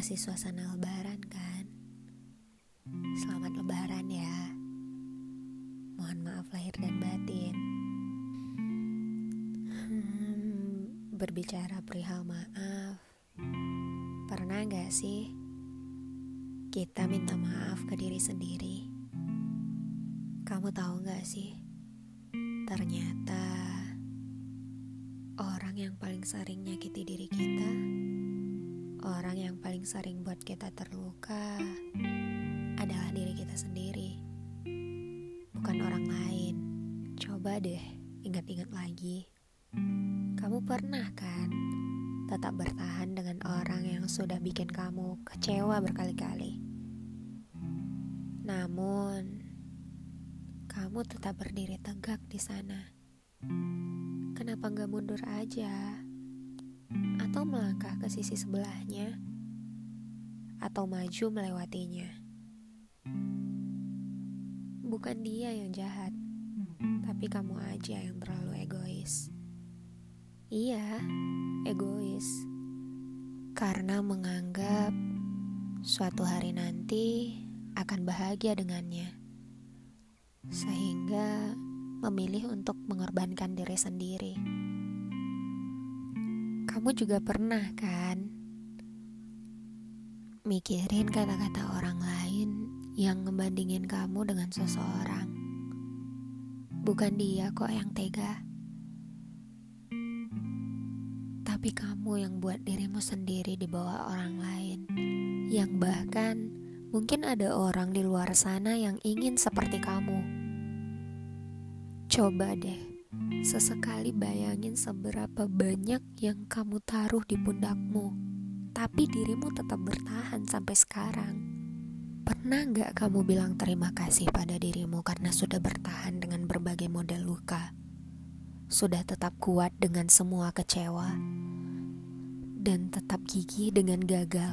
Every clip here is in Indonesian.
Masih suasana lebaran kan? Selamat lebaran ya. Mohon maaf lahir dan batin. Hmm, berbicara perihal maaf, pernah gak sih kita minta maaf ke diri sendiri? Kamu tahu gak sih? Ternyata orang yang paling sering nyakiti diri kita Orang yang paling sering buat kita terluka adalah diri kita sendiri, bukan orang lain. Coba deh ingat-ingat lagi. Kamu pernah kan tetap bertahan dengan orang yang sudah bikin kamu kecewa berkali-kali? Namun, kamu tetap berdiri tegak di sana. Kenapa gak mundur aja? Atau melangkah ke sisi sebelahnya, atau maju melewatinya. Bukan dia yang jahat, tapi kamu aja yang terlalu egois. Iya, egois. Karena menganggap suatu hari nanti akan bahagia dengannya. Sehingga memilih untuk mengorbankan diri sendiri. Kamu juga pernah kan mikirin kata-kata orang lain yang ngebandingin kamu dengan seseorang. Bukan dia kok yang tega. Tapi kamu yang buat dirimu sendiri di bawah orang lain. Yang bahkan mungkin ada orang di luar sana yang ingin seperti kamu. Coba deh Sesekali bayangin seberapa banyak yang kamu taruh di pundakmu, tapi dirimu tetap bertahan sampai sekarang. Pernah gak kamu bilang terima kasih pada dirimu karena sudah bertahan dengan berbagai model luka? Sudah tetap kuat dengan semua kecewa, dan tetap gigih dengan gagal?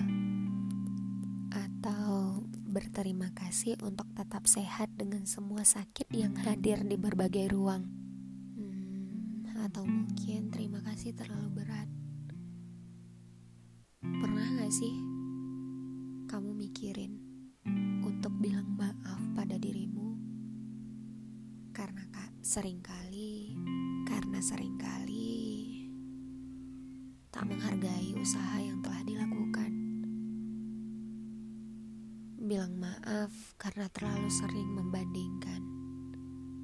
Atau berterima kasih untuk tetap sehat dengan semua sakit yang hadir di berbagai ruang? Kasih terlalu berat. Pernah gak sih kamu mikirin untuk bilang maaf pada dirimu? Karena kak sering kali, karena sering kali tak menghargai usaha yang telah dilakukan. Bilang maaf karena terlalu sering membandingkan,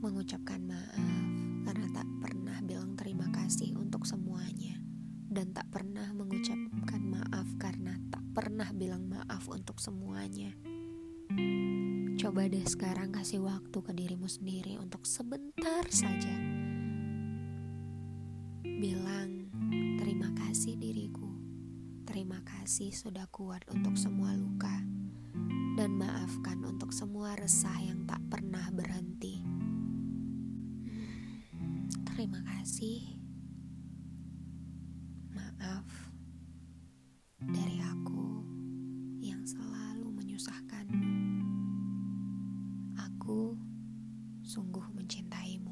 mengucapkan maaf karena tak maaf untuk semuanya. Coba deh sekarang kasih waktu ke dirimu sendiri untuk sebentar saja. Bilang, terima kasih diriku. Terima kasih sudah kuat untuk semua luka. Dan maafkan untuk semua resah yang tak pernah berhenti. Terima kasih. Maaf sungguh mencintai